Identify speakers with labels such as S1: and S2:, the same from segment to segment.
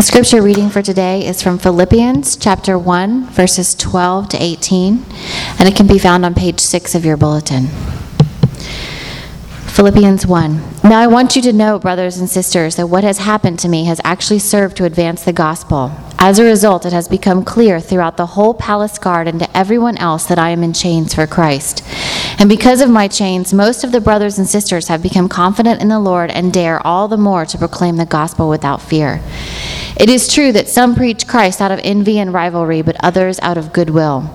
S1: The scripture reading for today is from Philippians chapter 1, verses 12 to 18, and it can be found on page 6 of your bulletin. Philippians 1. Now I want you to know, brothers and sisters, that what has happened to me has actually served to advance the gospel. As a result, it has become clear throughout the whole palace guard and to everyone else that I am in chains for Christ. And because of my chains, most of the brothers and sisters have become confident in the Lord and dare all the more to proclaim the gospel without fear. It is true that some preach Christ out of envy and rivalry, but others out of goodwill.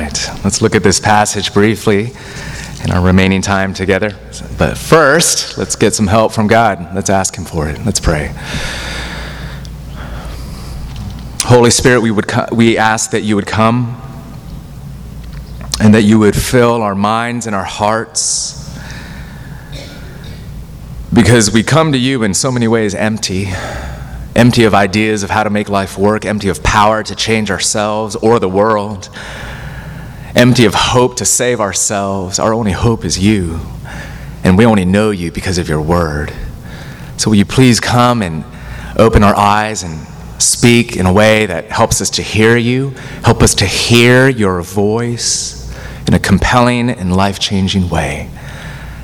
S2: right, let's look at this passage briefly in our remaining time together. But first, let's get some help from God. Let's ask Him for it. Let's pray. Holy Spirit, we, would co- we ask that you would come and that you would fill our minds and our hearts because we come to you in so many ways empty empty of ideas of how to make life work, empty of power to change ourselves or the world empty of hope to save ourselves. Our only hope is you, and we only know you because of your word. So, will you please come and open our eyes and speak in a way that helps us to hear you, help us to hear your voice in a compelling and life changing way.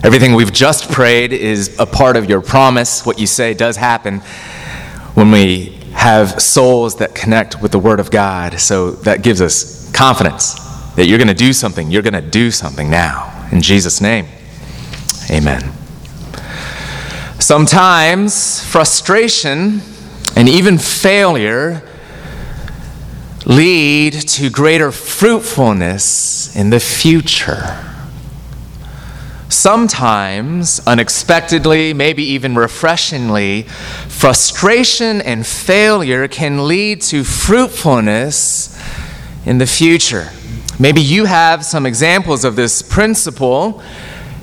S2: Everything we've just prayed is a part of your promise. What you say does happen when we have souls that connect with the Word of God. So that gives us confidence that you're going to do something. You're going to do something now. In Jesus' name, amen. Sometimes frustration and even failure lead to greater fruitfulness in the future. Sometimes, unexpectedly, maybe even refreshingly, frustration and failure can lead to fruitfulness in the future. Maybe you have some examples of this principle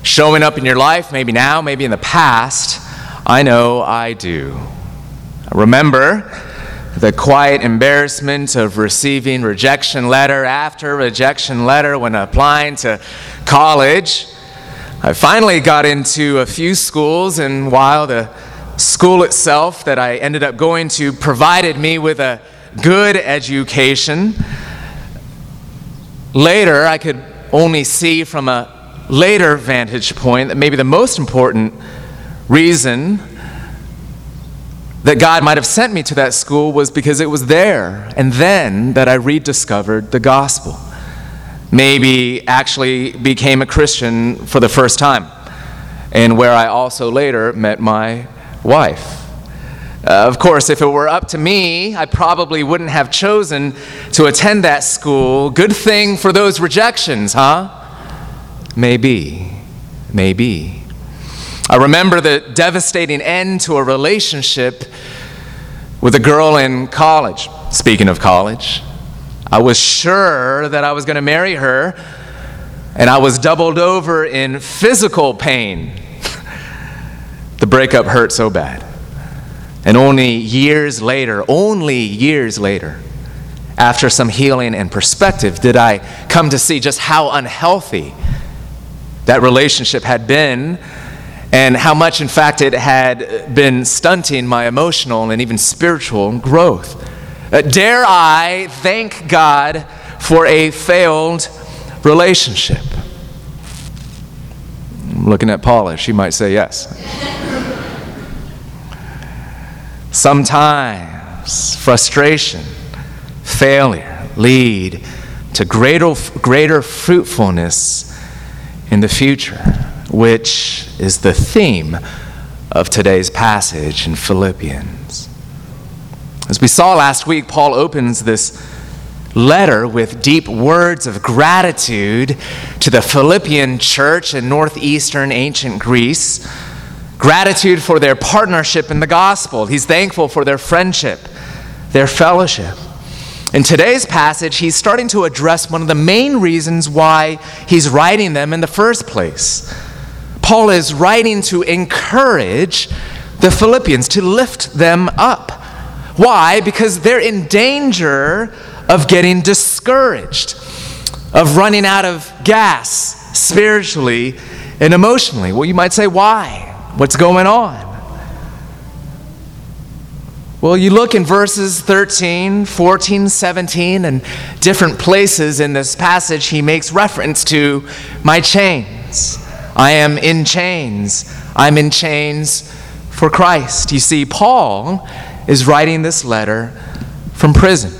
S2: showing up in your life, maybe now, maybe in the past. I know I do. Remember the quiet embarrassment of receiving rejection letter after rejection letter when applying to college. I finally got into a few schools, and while the school itself that I ended up going to provided me with a good education, Later, I could only see from a later vantage point that maybe the most important reason that God might have sent me to that school was because it was there and then that I rediscovered the gospel. Maybe actually became a Christian for the first time, and where I also later met my wife. Uh, of course, if it were up to me, I probably wouldn't have chosen to attend that school. Good thing for those rejections, huh? Maybe. Maybe. I remember the devastating end to a relationship with a girl in college. Speaking of college, I was sure that I was going to marry her, and I was doubled over in physical pain. the breakup hurt so bad. And only years later, only years later, after some healing and perspective, did I come to see just how unhealthy that relationship had been and how much, in fact, it had been stunting my emotional and even spiritual growth. Uh, dare I thank God for a failed relationship? I'm looking at Paula. She might say yes. Sometimes frustration, failure lead to greater, greater fruitfulness in the future, which is the theme of today's passage in Philippians. As we saw last week, Paul opens this letter with deep words of gratitude to the Philippian church in northeastern ancient Greece gratitude for their partnership in the gospel. He's thankful for their friendship, their fellowship. In today's passage, he's starting to address one of the main reasons why he's writing them in the first place. Paul is writing to encourage the Philippians, to lift them up. Why? Because they're in danger of getting discouraged, of running out of gas spiritually and emotionally. Well, you might say, why? What's going on? Well, you look in verses 13, 14, 17, and different places in this passage, he makes reference to my chains. I am in chains. I'm in chains for Christ. You see, Paul is writing this letter from prison.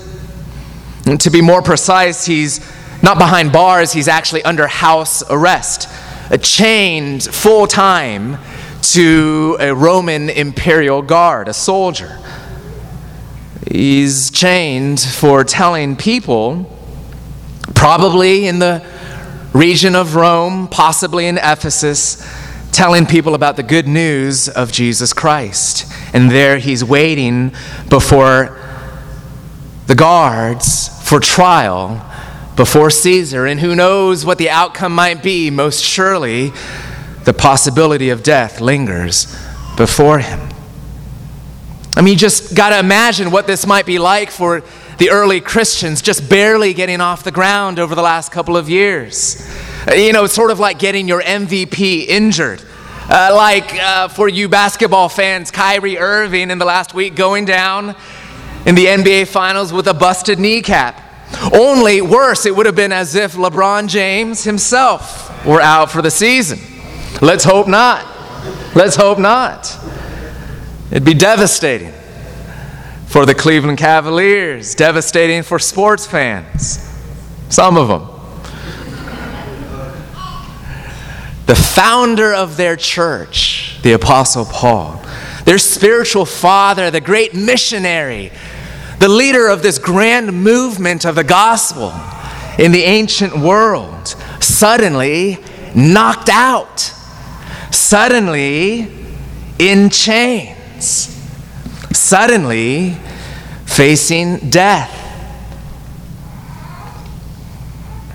S2: And to be more precise, he's not behind bars, he's actually under house arrest, chained full time to a Roman imperial guard, a soldier. He's chained for telling people, probably in the region of Rome, possibly in Ephesus, telling people about the good news of Jesus Christ. And there he's waiting before the guards for trial before Caesar. And who knows what the outcome might be? Most surely, the possibility of death lingers before him. I mean, you just got to imagine what this might be like for the early Christians just barely getting off the ground over the last couple of years. You know, it's sort of like getting your MVP injured. Uh, like uh, for you basketball fans, Kyrie Irving in the last week going down in the NBA Finals with a busted kneecap. Only worse, it would have been as if LeBron James himself were out for the season. Let's hope not. Let's hope not. It'd be devastating for the Cleveland Cavaliers, devastating for sports fans, some of them. The founder of their church, the Apostle Paul, their spiritual father, the great missionary, the leader of this grand movement of the gospel in the ancient world, suddenly knocked out, suddenly in chains, suddenly facing death.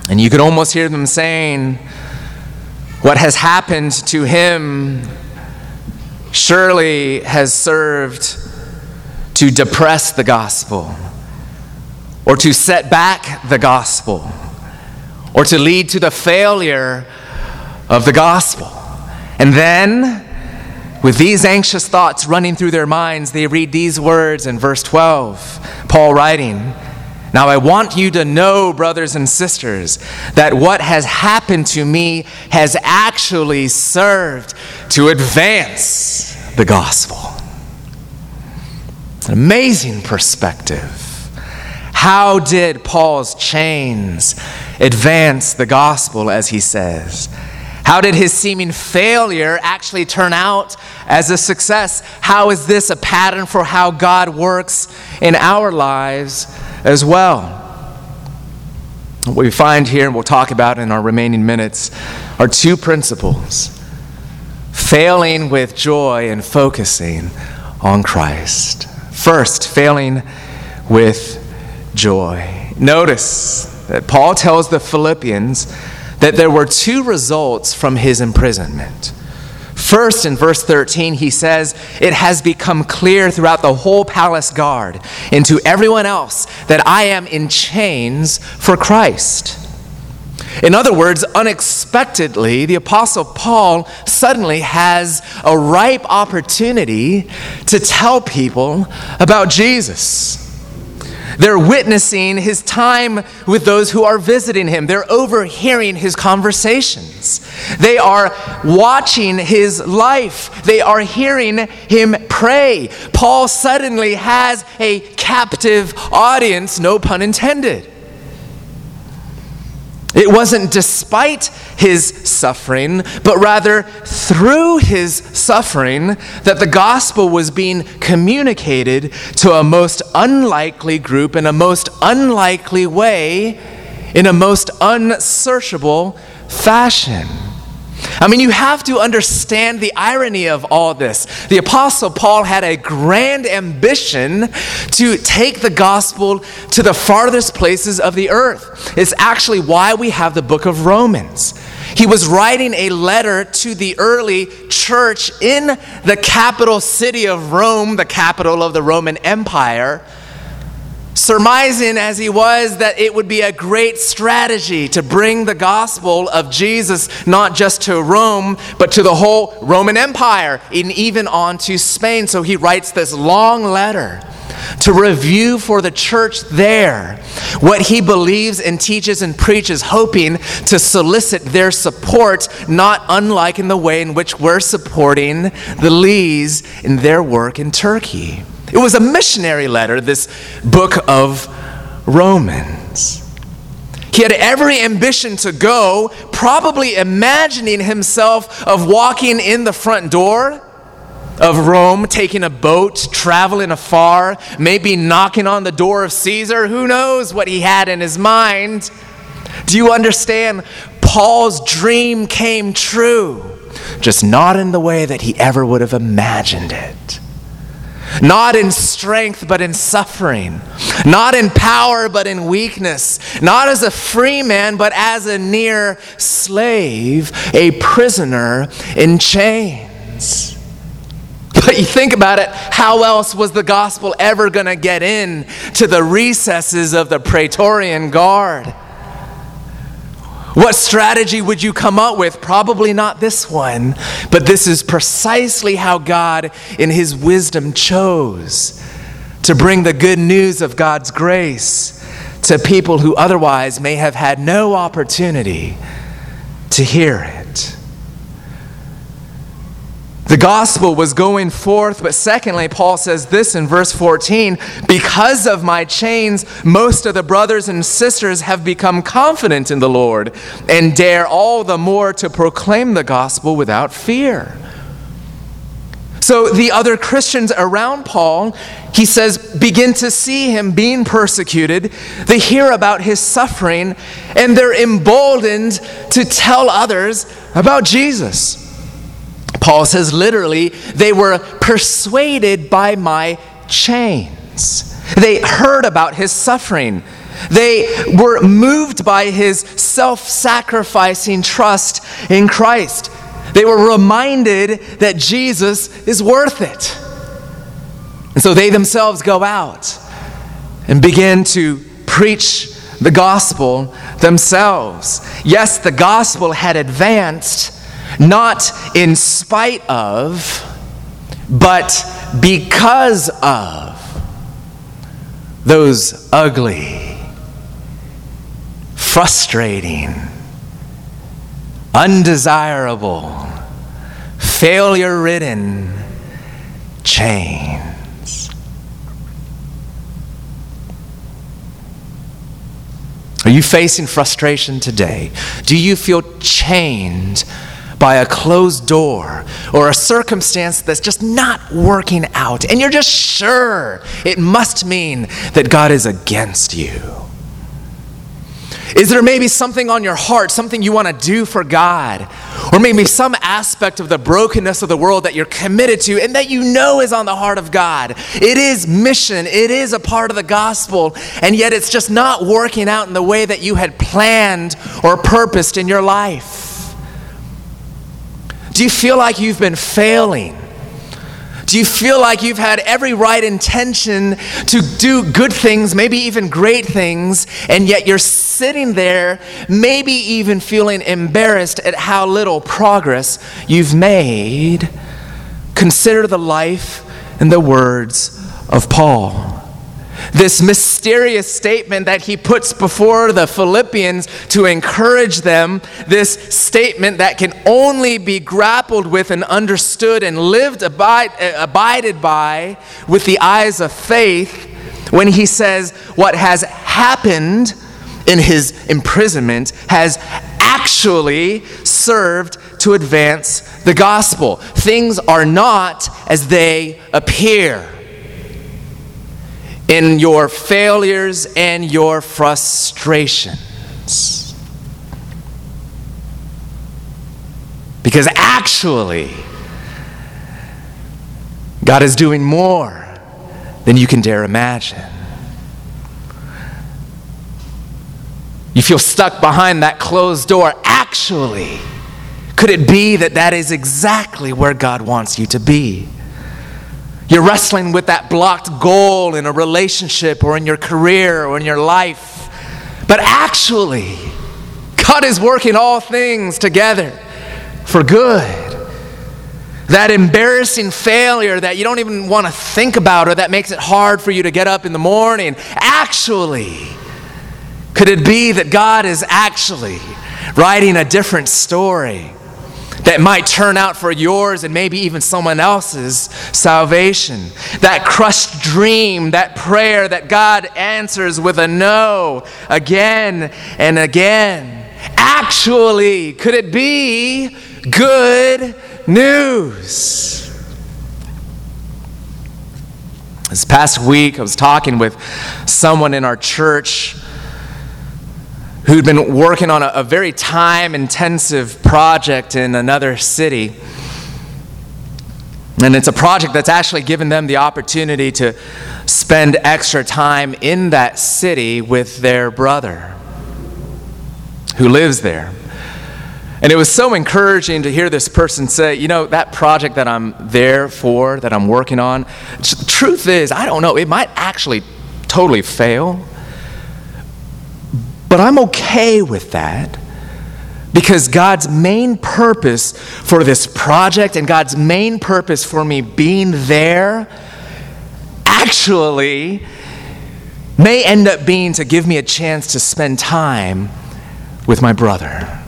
S2: And you could almost hear them saying, What has happened to him surely has served to depress the gospel, or to set back the gospel, or to lead to the failure of the gospel. And then, with these anxious thoughts running through their minds, they read these words in verse 12, Paul writing, Now I want you to know, brothers and sisters, that what has happened to me has actually served to advance the gospel. An amazing perspective. How did Paul's chains advance the gospel, as he says? How did his seeming failure actually turn out as a success? How is this a pattern for how God works in our lives as well? What we find here, and we'll talk about in our remaining minutes, are two principles failing with joy and focusing on Christ. First, failing with joy. Notice that Paul tells the Philippians that there were two results from his imprisonment. First, in verse 13, he says, It has become clear throughout the whole palace guard and to everyone else that I am in chains for Christ. In other words, unexpectedly, the Apostle Paul suddenly has a ripe opportunity to tell people about Jesus. They're witnessing his time with those who are visiting him. They're overhearing his conversations. They are watching his life. They are hearing him pray. Paul suddenly has a captive audience, no pun intended. It wasn't despite his suffering, but rather through his suffering that the gospel was being communicated to a most unlikely group in a most unlikely way, in a most unsearchable fashion. I mean, you have to understand the irony of all this. The Apostle Paul had a grand ambition to take the gospel to the farthest places of the earth. It's actually why we have the book of Romans. He was writing a letter to the early church in the capital city of Rome, the capital of the Roman Empire surmising as he was that it would be a great strategy to bring the gospel of Jesus not just to Rome, but to the whole Roman Empire and even on to Spain. So he writes this long letter to review for the church there what he believes and teaches and preaches, hoping to solicit their support, not unlike in the way in which we're supporting the Lees in their work in Turkey. It was a missionary letter, this book of Romans. He had every ambition to go, probably imagining himself of walking in the front door of Rome, taking a boat, traveling afar, maybe knocking on the door of Caesar. Who knows what he had in his mind? Do you understand? Paul's dream came true, just not in the way that he ever would have imagined it. Not in strength, but in suffering. Not in power, but in weakness. Not as a free man, but as a near slave, a prisoner in chains. But you think about it, how else was the gospel ever going to get in to the recesses of the Praetorian Guard? What strategy would you come up with? Probably not this one, but this is precisely how God, in His wisdom, chose to bring the good news of God's grace to people who otherwise may have had no opportunity to hear it. The gospel was going forth, but secondly, Paul says this in verse 14 because of my chains, most of the brothers and sisters have become confident in the Lord and dare all the more to proclaim the gospel without fear. So the other Christians around Paul, he says, begin to see him being persecuted. They hear about his suffering, and they're emboldened to tell others about Jesus. Paul says literally, they were persuaded by my chains. They heard about his suffering. They were moved by his self sacrificing trust in Christ. They were reminded that Jesus is worth it. And so they themselves go out and begin to preach the gospel themselves. Yes, the gospel had advanced not in spite of, but because of those ugly, frustrating, undesirable, failure ridden chains. Are you facing frustration today? Do you feel chained by a closed door or a circumstance that's just not working out, and you're just sure it must mean that God is against you? Is there maybe something on your heart, something you want to do for God? Or maybe some aspect of the brokenness of the world that you're committed to and that you know is on the heart of God? It is mission, it is a part of the gospel, and yet it's just not working out in the way that you had planned or purposed in your life. Do you feel like you've been failing? Do you feel like you've had every right intention to do good things, maybe even great things, and yet you're sitting there, maybe even feeling embarrassed at how little progress you've made? Consider the life and the words of Paul this mysterious statement that he puts before the Philippians to encourage them, this statement that can only be grappled with and understood and lived, abide, uh, abided by with the eyes of faith, when he says, What has happened in his imprisonment has actually served to advance the gospel. Things are not as they appear in your failures and your frustrations. Because actually, God is doing more than you can dare imagine. You feel stuck behind that closed door. Actually, could it be that that is exactly where God wants you to be? You're wrestling with that blocked goal in a relationship or in your career or in your life. But actually, God is working all things together for good. That embarrassing failure that you don't even want to think about or that makes it hard for you to get up in the morning, actually, could it be that God is actually writing a different story that might turn out for yours and maybe even someone else's salvation? That crushed dream, that prayer that God answers with a no again and again. Actually, could it be good news? This past week, I was talking with someone in our church who'd been working on a, a very time intensive project in another city. And it's a project that's actually given them the opportunity to spend extra time in that city with their brother who lives there. And it was so encouraging to hear this person say, you know, that project that I'm there for, that I'm working on, truth is, I don't know, it might actually totally fail. But I'm okay with that because God's main purpose for this project and God's main purpose for me being there actually may end up being to give me a chance to spend time with my brother.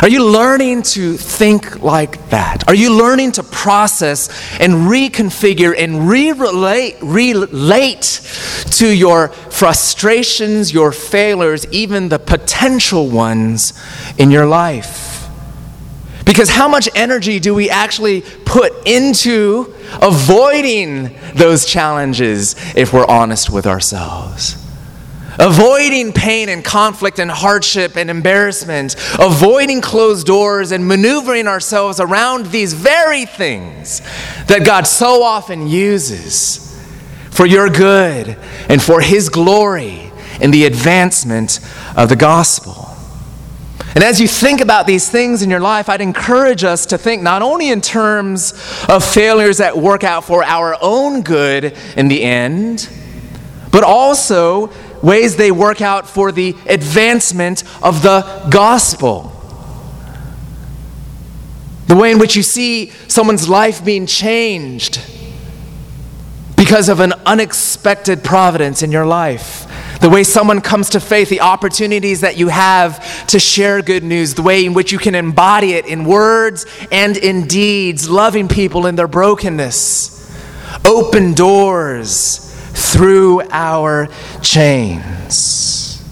S2: Are you learning to think like that? Are you learning to process and reconfigure and re relate, relate to your frustrations, your failures, even the potential ones in your life? Because how much energy do we actually put into avoiding those challenges if we're honest with ourselves? Avoiding pain and conflict and hardship and embarrassment, avoiding closed doors and maneuvering ourselves around these very things that God so often uses for your good and for His glory in the advancement of the gospel. And as you think about these things in your life, I'd encourage us to think not only in terms of failures that work out for our own good in the end, but also ways they work out for the advancement of the gospel. The way in which you see someone's life being changed because of an unexpected providence in your life. The way someone comes to faith, the opportunities that you have to share good news, the way in which you can embody it in words and in deeds, loving people in their brokenness, open doors through our chains.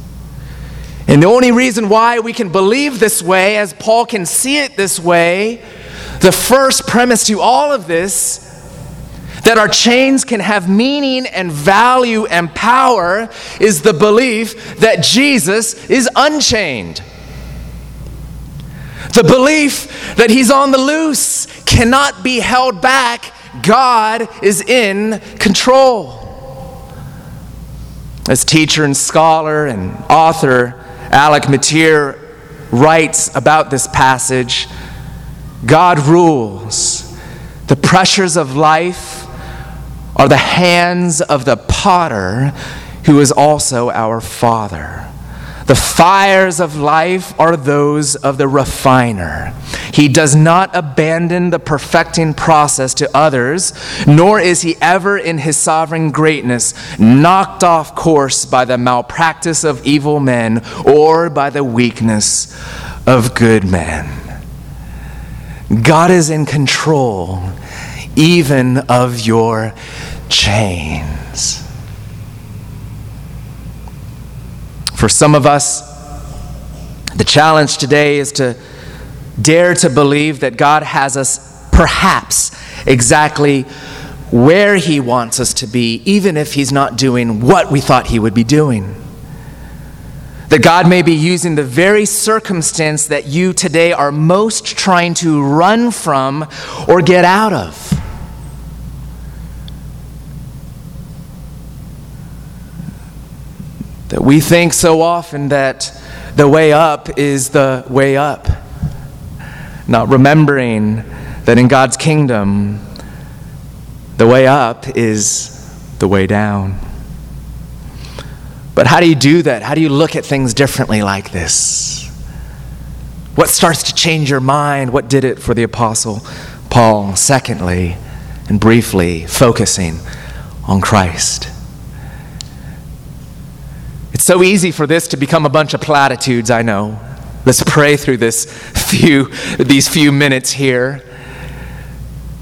S2: And the only reason why we can believe this way, as Paul can see it this way, the first premise to all of this that our chains can have meaning and value and power is the belief that Jesus is unchained. The belief that he's on the loose cannot be held back. God is in control. As teacher and scholar and author Alec Motyer writes about this passage, God rules. The pressures of life are the hands of the potter who is also our Father. The fires of life are those of the refiner. He does not abandon the perfecting process to others, nor is he ever in his sovereign greatness knocked off course by the malpractice of evil men or by the weakness of good men. God is in control even of your chains. For some of us, the challenge today is to dare to believe that God has us perhaps exactly where He wants us to be, even if He's not doing what we thought He would be doing. That God may be using the very circumstance that you today are most trying to run from or get out of. That we think so often that the way up is the way up, not remembering that in God's kingdom, the way up is the way down. But how do you do that? How do you look at things differently like this? What starts to change your mind? What did it for the Apostle Paul? Secondly, and briefly, focusing on Christ. It's so easy for this to become a bunch of platitudes, I know. Let's pray through this few, these few minutes here.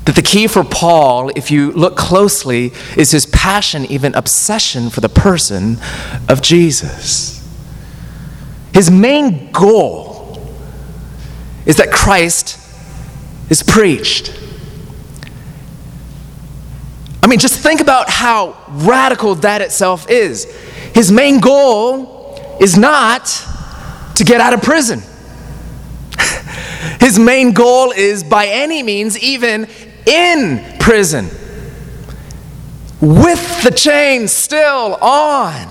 S2: That the key for Paul, if you look closely, is his passion, even obsession for the person of Jesus. His main goal is that Christ is preached. I mean, just think about how radical that itself is. His main goal is not to get out of prison. His main goal is, by any means, even in prison with the chains still on,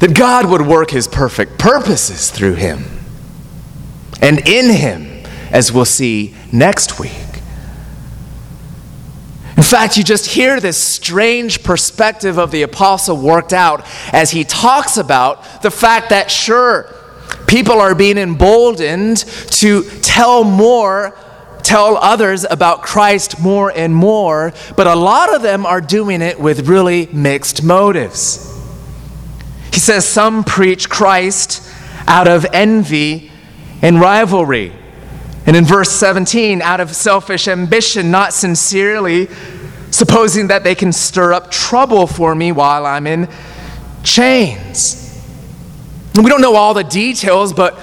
S2: that God would work his perfect purposes through him and in him, as we'll see next week. Fact, you just hear this strange perspective of the apostle worked out as he talks about the fact that, sure, people are being emboldened to tell more tell others about Christ more and more, but a lot of them are doing it with really mixed motives. He says some preach Christ out of envy and rivalry. And in verse 17, out of selfish ambition, not sincerely, supposing that they can stir up trouble for me while I'm in chains. We don't know all the details, but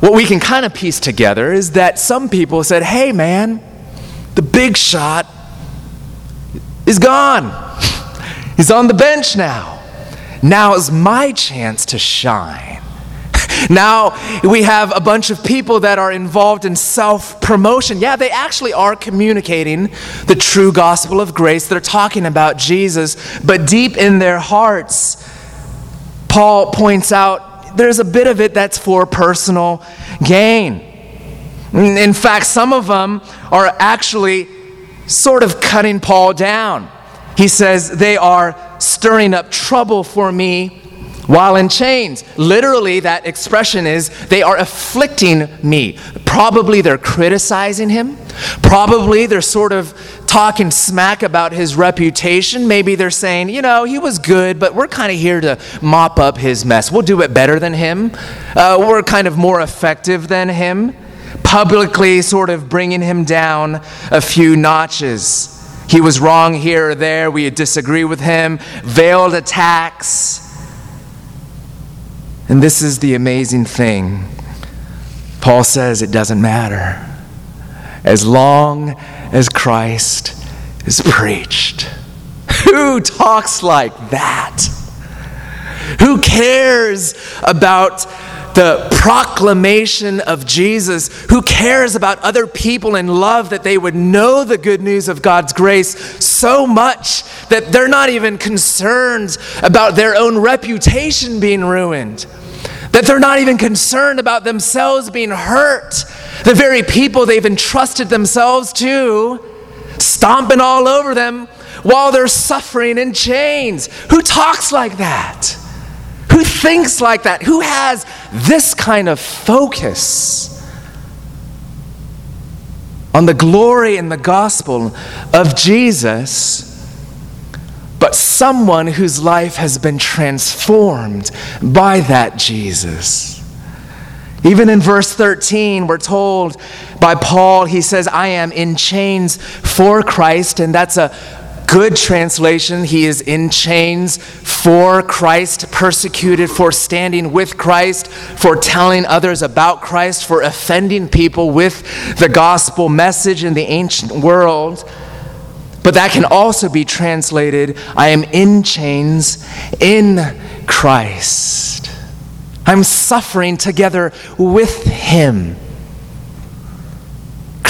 S2: what we can kind of piece together is that some people said, hey, man, the big shot is gone. He's on the bench now. Now is my chance to shine. Now we have a bunch of people that are involved in self promotion. Yeah, they actually are communicating the true gospel of grace. They're talking about Jesus, but deep in their hearts, Paul points out there's a bit of it that's for personal gain. In fact, some of them are actually sort of cutting Paul down. He says, They are stirring up trouble for me while in chains. Literally, that expression is they are afflicting me. Probably they're criticizing him. Probably they're sort of talking smack about his reputation. Maybe they're saying, you know, he was good, but we're kind of here to mop up his mess. We'll do it better than him. Uh, we're kind of more effective than him. Publicly, sort of bringing him down a few notches. He was wrong here or there. We disagree with him. Veiled attacks and this is the amazing thing. Paul says it doesn't matter. As long as Christ is preached. Who talks like that? Who cares about the proclamation of Jesus? Who cares about other people in love that they would know the good news of God's grace so much that they're not even concerned about their own reputation being ruined? that they're not even concerned about themselves being hurt. The very people they've entrusted themselves to, stomping all over them while they're suffering in chains. Who talks like that? Who thinks like that? Who has this kind of focus on the glory and the gospel of Jesus? but someone whose life has been transformed by that Jesus. Even in verse 13, we're told by Paul, he says, I am in chains for Christ, and that's a good translation. He is in chains for Christ, persecuted for standing with Christ, for telling others about Christ, for offending people with the gospel message in the ancient world. But that can also be translated I am in chains in Christ. I'm suffering together with Him.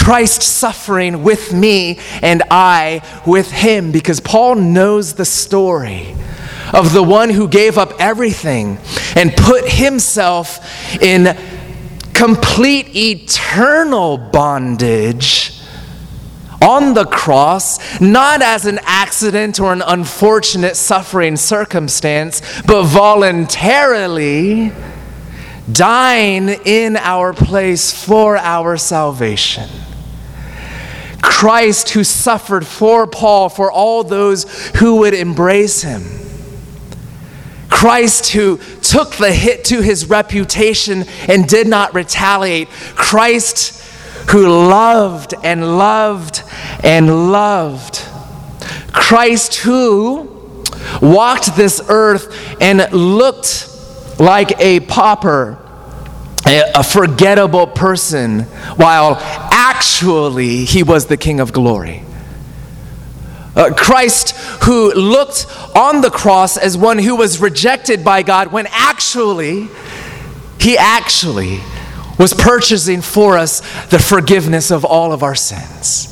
S2: Christ suffering with me and I with Him because Paul knows the story of the one who gave up everything and put Himself in complete eternal bondage on the cross, not as an accident or an unfortunate suffering circumstance, but voluntarily dying in our place for our salvation. Christ, who suffered for Paul, for all those who would embrace him. Christ, who took the hit to his reputation and did not retaliate. Christ, who loved and loved and loved. Christ, who walked this earth and looked like a pauper, a forgettable person, while actually he was the King of glory. Uh, Christ, who looked on the cross as one who was rejected by God, when actually, he actually was purchasing for us the forgiveness of all of our sins.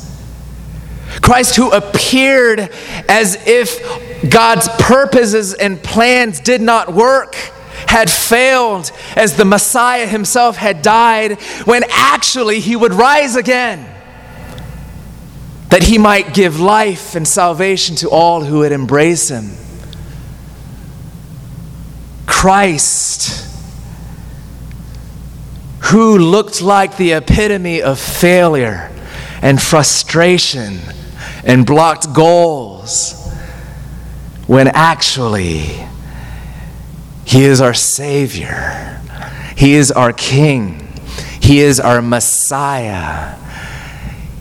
S2: Christ, who appeared as if God's purposes and plans did not work, had failed, as the Messiah himself had died, when actually he would rise again, that he might give life and salvation to all who would embrace him. Christ who looked like the epitome of failure and frustration and blocked goals, when actually He is our Savior, He is our King, He is our Messiah,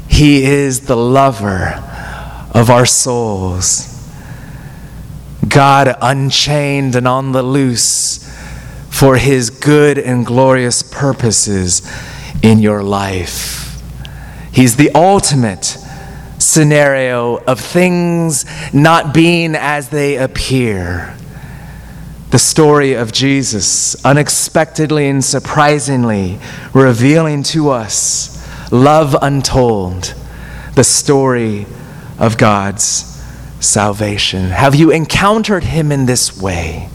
S2: He is the lover of our souls. God unchained and on the loose for his good and glorious purposes in your life. He's the ultimate scenario of things not being as they appear. The story of Jesus, unexpectedly and surprisingly revealing to us love untold, the story of God's salvation. Have you encountered him in this way?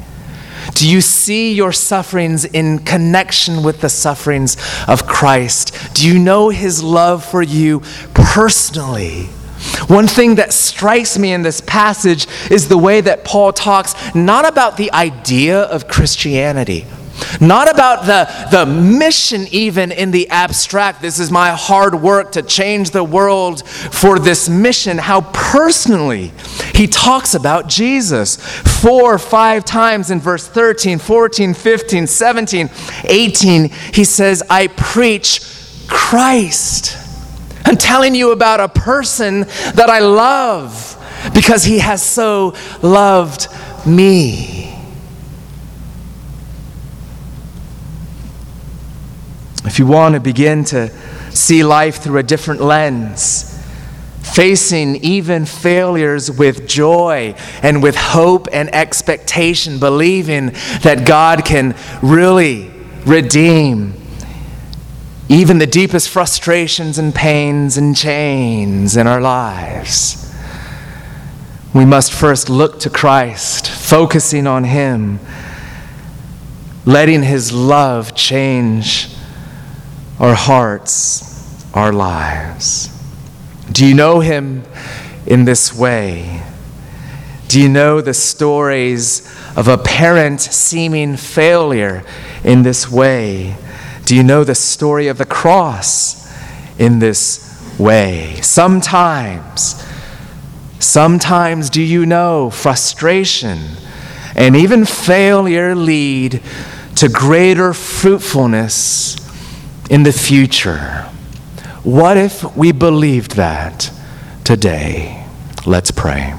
S2: Do you see your sufferings in connection with the sufferings of Christ? Do you know his love for you personally? One thing that strikes me in this passage is the way that Paul talks not about the idea of Christianity not about the, the mission, even in the abstract. This is my hard work to change the world for this mission. How personally he talks about Jesus four or five times in verse 13, 14, 15, 17, 18. He says, I preach Christ. I'm telling you about a person that I love because he has so loved me. If you want to begin to see life through a different lens, facing even failures with joy and with hope and expectation, believing that God can really redeem even the deepest frustrations and pains and chains in our lives. We must first look to Christ, focusing on Him, letting His love change our hearts, our lives. Do you know Him in this way? Do you know the stories of apparent seeming failure in this way? Do you know the story of the cross in this way? Sometimes, sometimes do you know frustration and even failure lead to greater fruitfulness in the future. What if we believed that today? Let's pray.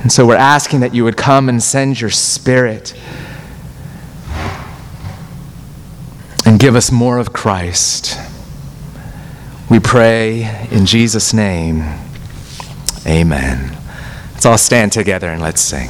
S2: And so we're asking that you would come and send your spirit and give us more of Christ. We pray in Jesus' name. Amen. Let's all stand together and let's sing.